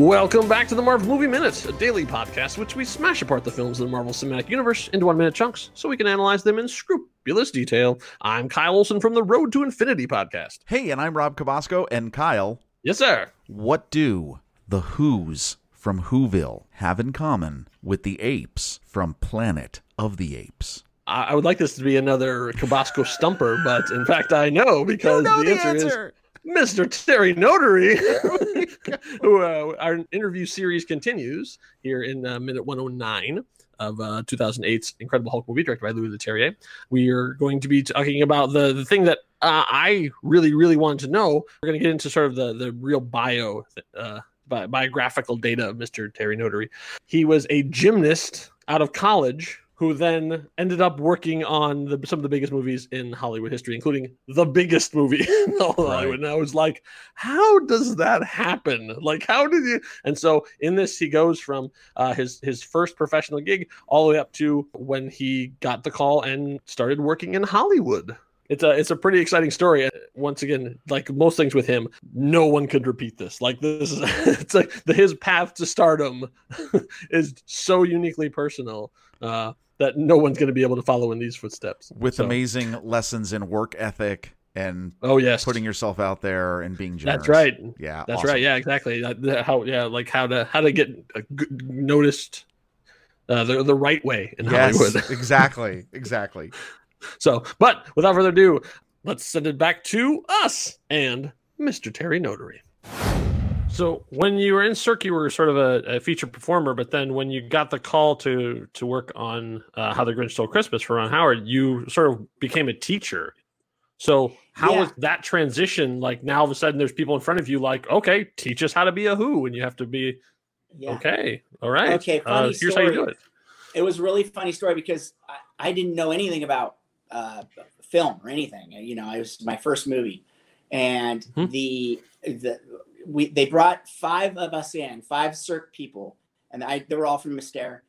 Welcome back to the Marvel Movie Minute, a daily podcast which we smash apart the films of the Marvel Cinematic Universe into one minute chunks so we can analyze them in scrupulous detail. I'm Kyle Olson from the Road to Infinity podcast. Hey, and I'm Rob Cabasco and Kyle. Yes, sir. What do the Who's from Whoville have in common with the apes from Planet of the Apes? I, would like this to be another Cabasco stumper, but in fact, I know because know the the answer, answer. is Mr. Terry Notary, who uh, our interview series continues here in uh, minute 109 of uh, 2008's Incredible Hulk movie, directed by Louis Leterrier. We are going to be talking about the, the thing that uh, I really, really wanted to know. We're going to get into sort of the, the real bio, uh, bi- biographical data of Mr. Terry Notary. He was a gymnast out of college who then ended up working on the, some of the biggest movies in Hollywood history, including the biggest movie in all Right. Hollywood. And I was like, how does that happen? Like, how did you? And so in this, he goes from uh, his his first professional gig all the way up to when he got the call and started working in Hollywood. It's a it's a pretty exciting story. Once again, like most things with him, no one could repeat this. Like this is it's like the, his path to stardom is so uniquely personal uh, that no one's going to be able to follow in these footsteps. With So- amazing lessons in work ethic and oh yes, putting yourself out there and being generous. that's right. Yeah, That's awesome. right. Yeah, exactly. That- how yeah, like how to how to get noticed uh, the the right way in Yes, Hollywood. exactly, exactly. So, but without further ado, let's send it back to us and Mr. Terry Notary. So, when you were in Cirque, you were sort of a, a featured performer, but then when you got the call to to work on uh, How the Grinch Stole Christmas for Ron Howard, you sort of became a teacher. So, how Yeah. was that transition? Like now, all of a sudden, there's people in front of you, like, okay, teach us how to be a Who, and you have to be Yeah. okay, all right. Okay, uh, funny here's how you do it. It was a really funny story because I, I didn't know anything about uh, film or anything. You know, it was my first movie, and Hmm. the the we they brought five of us in, five Cirque people, and I they were all from Mystere,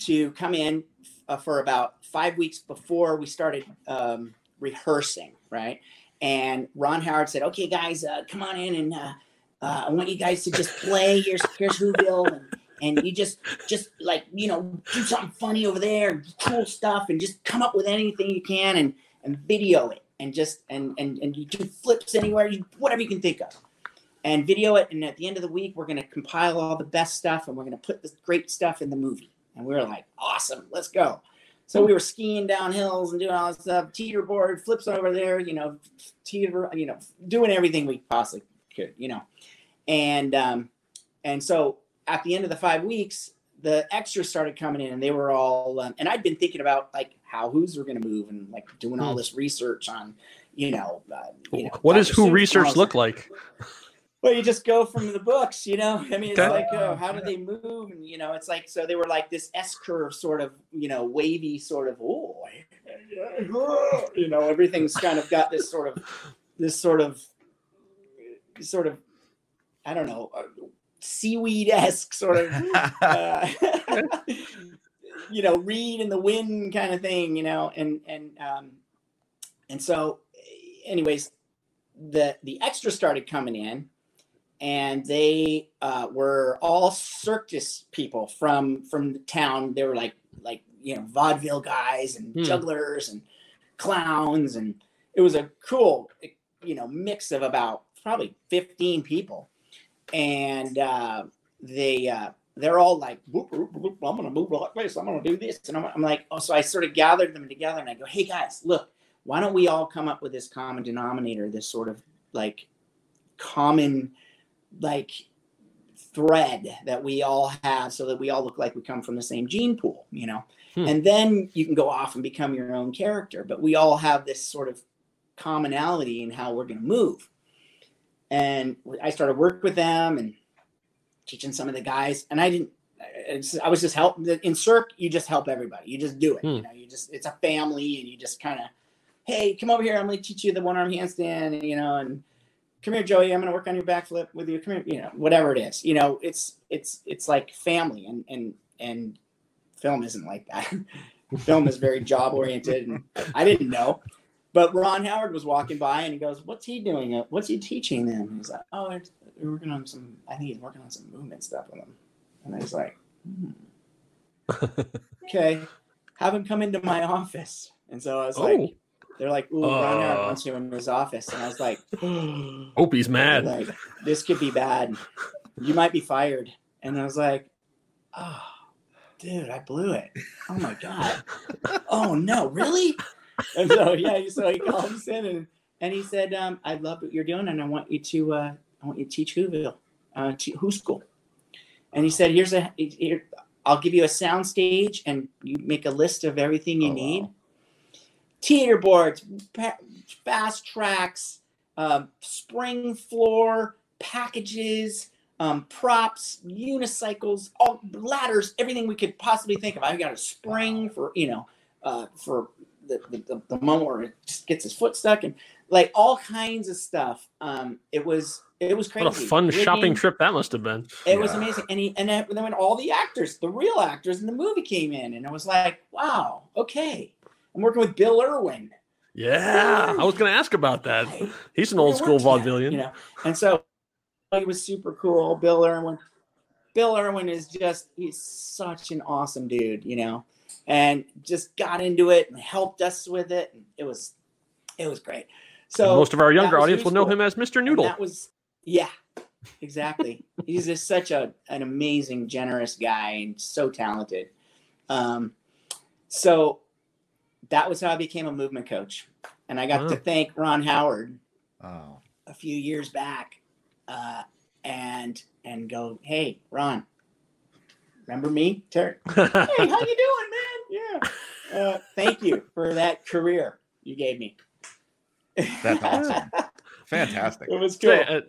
to come in uh, for about five weeks before we started um, rehearsing, right? And Ron Howard said, "Okay, guys, uh, come on in, and uh, uh, I want you guys to just play. Here's here's Whoville, and, and you just just like you know do something funny over there, cool stuff, and just come up with anything you can, and and video it, and just and and and you do flips anywhere, you whatever you can think of." And video it, and at the end of the week, we're going to compile all the best stuff, and we're going to put the great stuff in the movie. And we were like, "Awesome, let's go!" So we were skiing down hills and doing all this stuff, teeter board, flips over there, you know, teeter, you know, doing everything we possibly could, you know. And um, and so at the end of the five weeks, the extras started coming in, and they were all. Um, and I'd been thinking about like how who's were going to move, and like doing all Hmm. this research on, you know, uh, you know What does Who Seuss and all research look like? Well, you just go from the books, you know. I mean, it's Okay. like, oh, how do they move? And you know, it's like so they were like this S curve, sort of, you know, wavy, sort of. Oh, you know, everything's kind of got this sort of, this sort of, sort of, I don't know, uh, seaweed esque sort of, uh, you know, reed in the wind kind of thing, you know, and and um, and so, anyways, the the extra started coming in and they uh, were all circus people from from the town. They were like like you know vaudeville guys and Hmm. jugglers and clowns, and it was a cool you know mix of about probably fifteen people, and uh, they uh, they're all like, "Whoop, whoop, whoop, I'm gonna move like this. I'm gonna do this, and I'm, I'm like, oh, so I sort of gathered them together, and I go, hey guys, look, why don't we all come up with this common denominator, this sort of like common like thread that we all have so that we all look like we come from the same gene pool you know Hmm. and then you can go off and become your own character but we all have this sort of commonality in how we're going to move and i started work with them and teaching some of the guys and i didn't i was just helping in Cirque you just help everybody you just do it you Hmm. know you just it's a family and you just kind of hey come over here i'm going to teach you the one arm handstand you know and come here joey i'm going to work on your backflip with you come here you know whatever it is you know it's it's it's like family and and and film isn't like that film is very job oriented and i didn't know but Ron Howard was walking by and he goes, "What's he doing? Uh, What's he teaching them?" He's like, "Oh, they're, they're working on some. I think he's working on some movement stuff with them." And I was like, hmm. "Okay, have him come into my office." And so I was like, Oh. "They're like, ooh, Ron Howard Uh. wants you in his office," and I was like, Hope he's mad. like this could be bad. You might be fired. And I was like, oh, dude, I blew it. Oh my god. Oh no, really? And so yeah, so he called us in and, and he said, um, I love what you're doing, and I want you to uh, I want you to teach Whoville, uh, to Who School. And he said, here's a here, I'll give you a sound stage, and you make a list of everything you Oh, need. Teeter boards, fast tracks, um, spring floor, packages, um, props, unicycles, all ladders, everything we could possibly think of. I got a spring for you know, uh, for the, the, the, the moment where it just gets his foot stuck, and like all kinds of stuff. Um, it was it was crazy. What a fun Rigging, shopping trip that must have been. It was amazing, and he and then when all the actors, the real actors in the movie came in, and I was like, wow, okay. I'm working with Bill Irwin. Yeah, I was going to ask about that. He's an old school vaudevillian. you know. And so it was super cool. Bill Irwin. Bill Irwin is just he's such an awesome dude, you know, and just got into it and helped us with it. And it was it was great. So most of our younger audience will know him as Mr. and Noodle. that was yeah, exactly. He's just such a an amazing, generous guy and so talented. Um, so that was how I became a movement coach, and I got to thank Ron Howard Oh, a few years back, uh, and and go, hey, Ron, remember me, Terry? Hey, how you doing, man? Yeah. Uh, thank you for that career you gave me. That's awesome. fantastic. it was cool. Say, uh,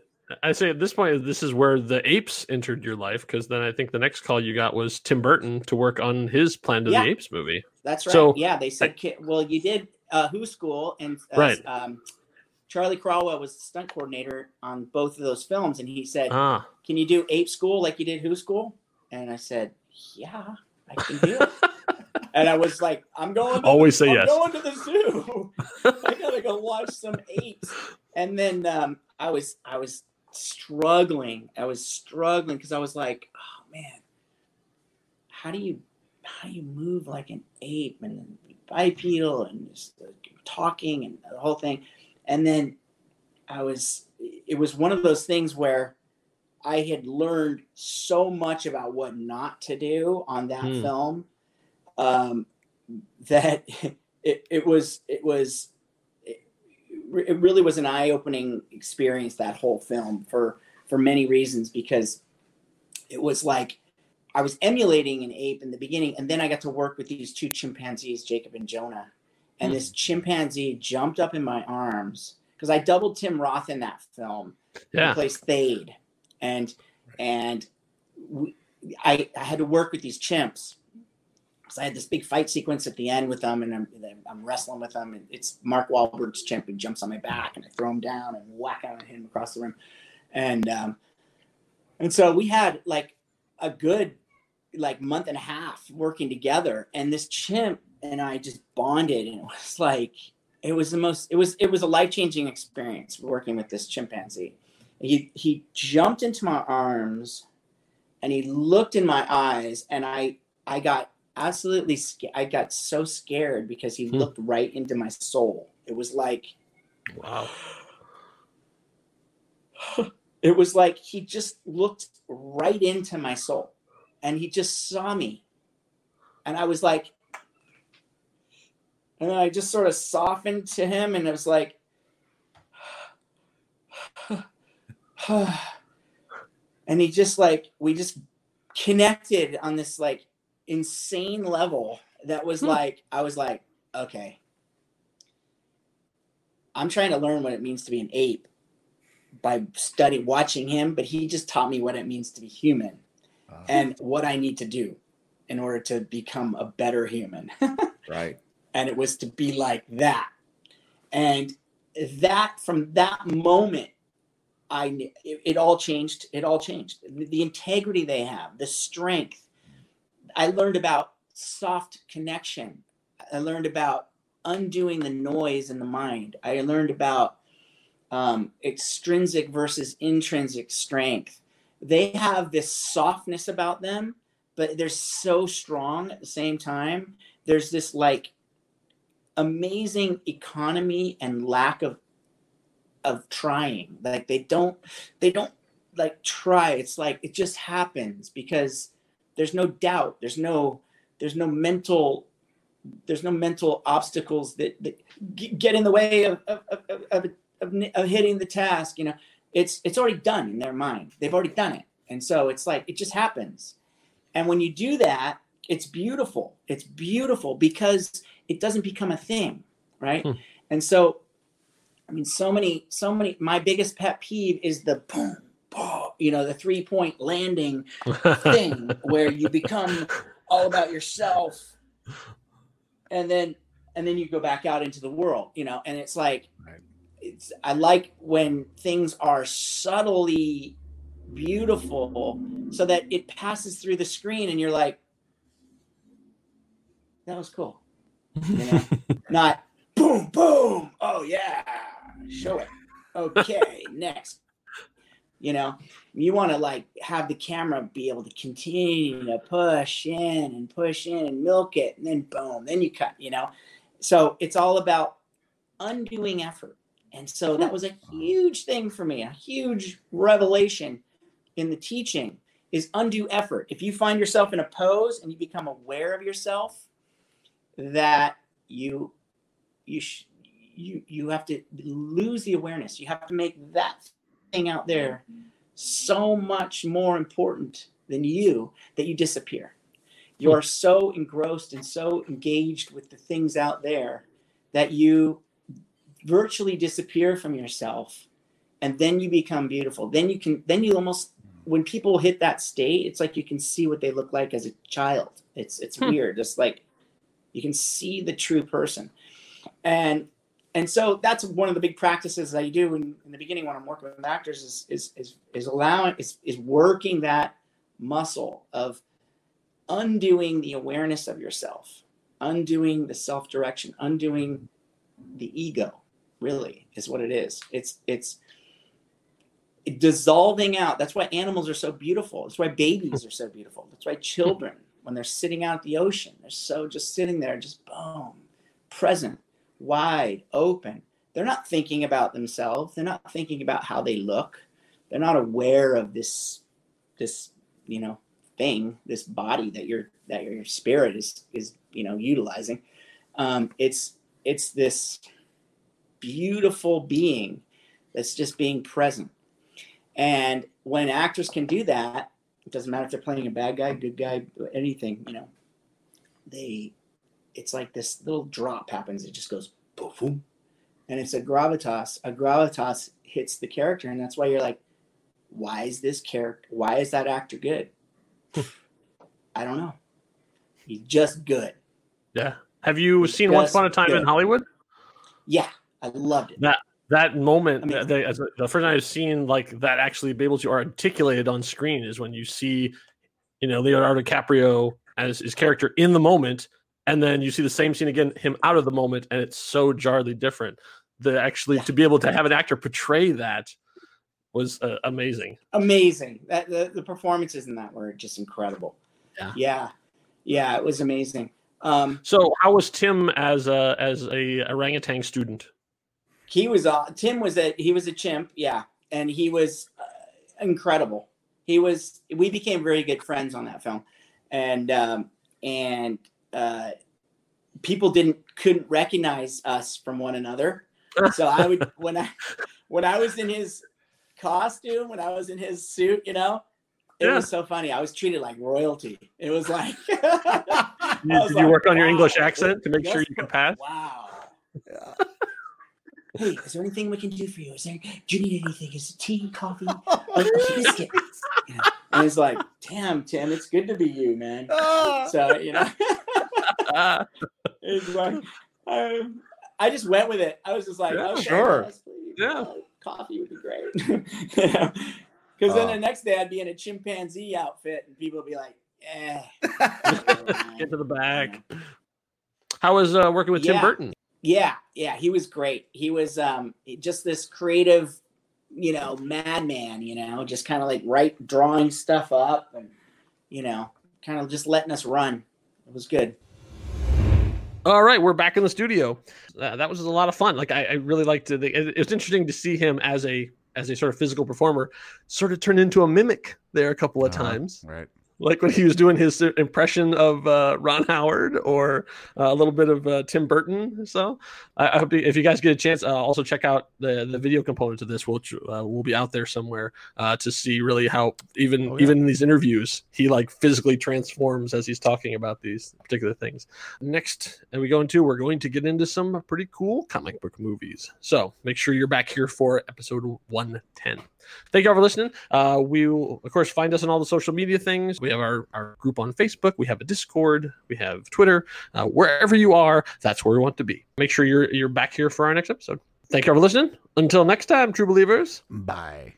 I say at this point, this is where the apes entered your life because then I think the next call you got was Tim Burton to work on his Planet of Yeah. the Apes movie. That's right. So- yeah, they said, ki- well, you did uh, Who School, and uh, Right. um, Charlie Croughwell was the stunt coordinator on both of those films, and he said, Ah, "Can you do Ape School like you did Who School?" And I said, "Yeah, I can do it." and I was like, "I'm going." To Always the, say I'm yes. going to the zoo. I gotta go watch some apes. And then um, I was I was struggling. I was struggling because I was like, "Oh man, how do you how do you move like an ape and bipedal and just uh, talking and the whole thing?" And then I was it was one of those things where I had learned so much about what not to do on that Hmm. film um, that it, it was it was it really was an eye-opening experience that whole film for for many reasons because it was like I was emulating an ape in the beginning and then I got to work with these two chimpanzees Jacob and Jonah and Hmm. this chimpanzee jumped up in my arms because I doubled Tim Roth in that film yeah. plays Thade, and and we, I I had to work with these chimps. So I had this big fight sequence at the end with them, and I'm I'm wrestling with them, and it's Mark Wahlberg's who jumps on my back, and I throw him down and whack out and hit him across the room, and um, and so we had like a good like month and a half working together, and this chimp and I just bonded, and it was like it was the most it was it was a life changing experience working with this chimpanzee. He he jumped into my arms and he looked in my eyes and i i got absolutely sca- i got so scared because he Hmm. looked right into my soul it was like Wow. it was like he just looked right into my soul and he just saw me and i was like and i just sort of softened to him and it was like and he just like we just connected on this like insane level that was Hmm. like i was like okay. I'm trying to learn what it means to be an ape by study watching him but he just taught me what it means to be human Uh, and what i need to do in order to become a better human. Right. and it was to be like that. And that from that moment i it, it all changed it all changed. The, the integrity they have the strength i learned about soft connection i learned about undoing the noise in the mind. I learned about um, extrinsic versus intrinsic strength. They have this softness about them, but they're so strong at the same time. There's this like amazing economy and lack of of trying. Like they don't they don't like try. It's like it just happens because there's no doubt. There's no there's no mental there's no mental obstacles that, that get in the way of of, of, of, of, of hitting the task. You know, it's it's already done in their mind. They've already done it, and so it's like it just happens. And when you do that, it's beautiful. It's beautiful because it doesn't become a thing, right? Hmm. And so, I mean, so many, so many. My biggest pet peeve is the boom, boom, you know, the three point landing thing where you become all about yourself, and then and then you go back out into the world, you know, and it's like, right. it's I like when things are subtly beautiful so that it passes through the screen and you're like that was cool you know? Not boom, boom. Oh yeah, show it. Okay, next. You know, you want to like have the camera be able to continue to push in and push in and milk it, and then boom, then you cut. You know, so it's all about undoing effort. And so that was a huge thing for me, a huge revelation in the teaching is undue effort. If you find yourself in a pose and you become aware of yourself, that you you sh- you you have to lose the awareness. You have to make that thing out there so much more important than you that you disappear. You are so engrossed and so engaged with the things out there that you virtually disappear from yourself and then you become beautiful. Then you can then you almost when people hit that state, it's like you can see what they look like as a child. It's it's hmm. weird. Just like you can see the true person. And and so that's one of the big practices I do in, in the beginning when I'm working with actors is is is, is allowing is, is working that muscle of undoing the awareness of yourself, undoing the self-direction, undoing the ego, really is what it is. It's it's dissolving out. That's why animals are so beautiful. That's why babies are so beautiful. That's why children when they're sitting out at the ocean. They're so just sitting there, just boom, present, wide, open. They're not thinking about themselves. They're not thinking about how they look. They're not aware of this, this, you know, thing, this body that your that your spirit is is you know utilizing. Um, it's it's this beautiful being that's just being present. And when actors can do that, it doesn't matter if they're playing a bad guy, good guy, anything, you know. They it's like this little drop happens, it just goes boom. And it's a gravitas. A gravitas hits the character, and that's why you're like, why is this character why is that actor good? I don't know. He's just good. Yeah. Have you He's seen Once Upon a Time good. in Hollywood? Yeah, I loved it. That that moment, I mean, the, the, first time I've seen like that actually be able to articulate it on screen is when you see, you know, Leonardo DiCaprio as his character in the moment, and then you see the same scene again, him out of the moment, and it's so jarly different. that actually yeah. to be able to have an actor portray that was uh, amazing. Amazing. That the, the performances in that were just incredible. Yeah. Yeah. Yeah, it was amazing. Um, so how was Tim as a as a orangutan student? he was uh, Tim was a he was a chimp, yeah, and he was uh, incredible. He was we became very good friends on that film, and um, and uh, people didn't couldn't recognize us from one another. So I would when I when I was in his costume, when I was in his suit, you know, it yeah. was so funny. I was treated like royalty. It was like. did, did like, you work on wow, your English accent to make sure you can pass? Wow. Yeah hey, is there anything we can do for you? Is there, do you need anything? Is it tea, coffee, or biscuit? Yeah. And it's like, damn, Tim, it's good to be you, man. Ah. So, you know, it's like, I, I just went with it. I was just like, yeah, okay, sure. yeah. Uh, coffee would be great. Because uh, then the next day I'd be in a chimpanzee outfit and people would be like, eh. Get to the bag. How was uh, working with Tim Burton? Yeah, yeah, he was great. He was um, just this creative, you know, madman. You know, just kind of like right drawing stuff up and you know, kind of just letting us run. It was good. All right, we're back in the studio. Uh, that was a lot of fun. Like I, I really liked it. It was interesting to see him as a as a sort of physical performer, sort of turn into a mimic there a couple of uh, times. Right like when he was doing his impression of uh, Ron Howard or uh, a little bit of uh, Tim Burton. So I, I, hope if you guys get a chance, uh, also check out the the video components of this. We'll uh, we'll be out there somewhere uh, to see really how even oh, yeah. even in these interviews he like physically transforms as he's talking about these particular things. Next, and we go into we're going to get into some pretty cool comic book movies. So make sure you're back here for episode one ten. Thank you all for listening. Uh, we will, of course, find us on all the social media things. We have our, our group on Facebook. We have a Discord. We have Twitter. Uh, wherever you are, that's where we want to be. Make sure you're you're back here for our next episode. Thank you for listening. Until next time, true believers. Bye.